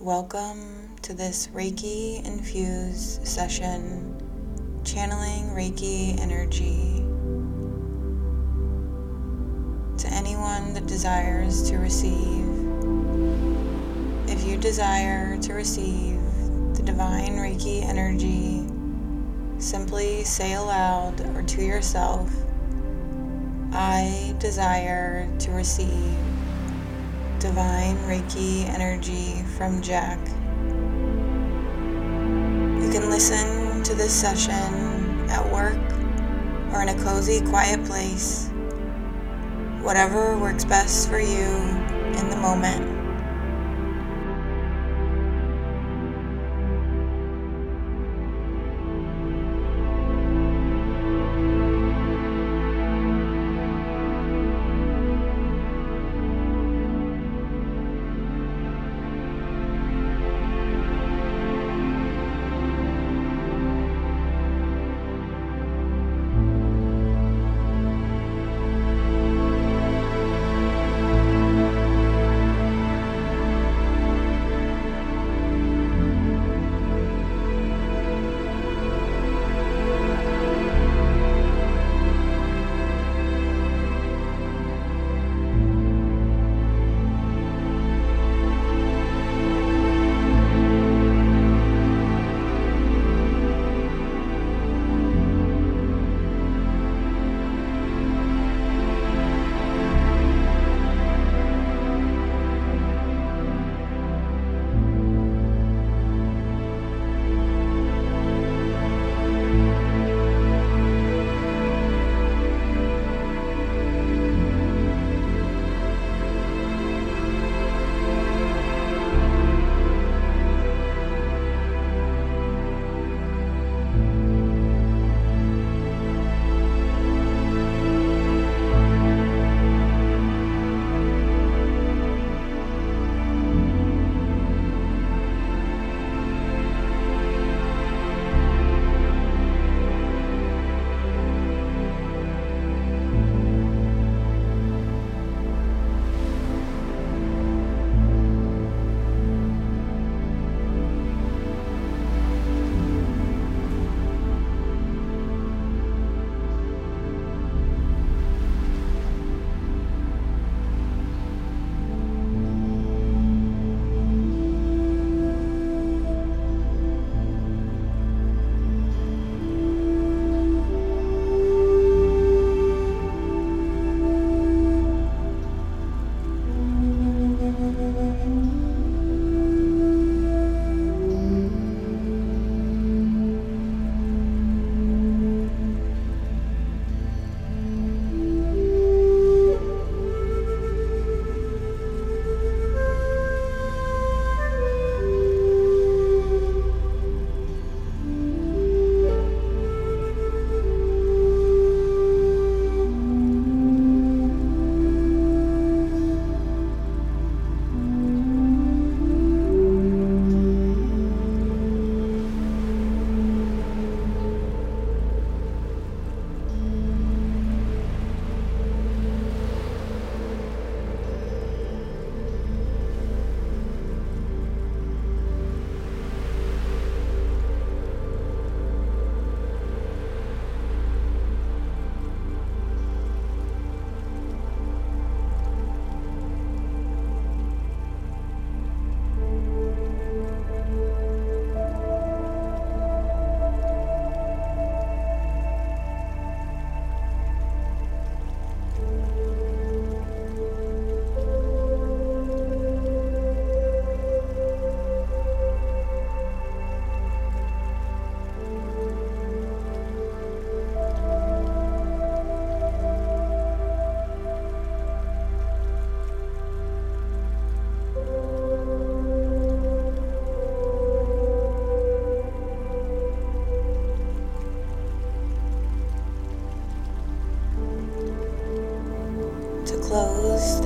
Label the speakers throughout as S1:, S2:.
S1: Welcome to this Reiki infused session, channeling Reiki energy. To anyone that desires to receive, if you desire to receive the divine Reiki energy, simply say aloud or to yourself, I desire to receive divine Reiki energy from Jac. You can listen to this session at work or in a cozy, quiet place, whatever works best for you in the moment.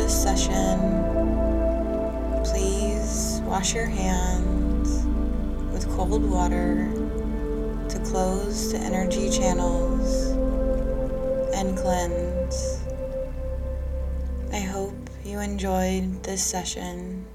S1: This session, please wash your hands with cold water to close the energy channels and cleanse. I hope you enjoyed this session.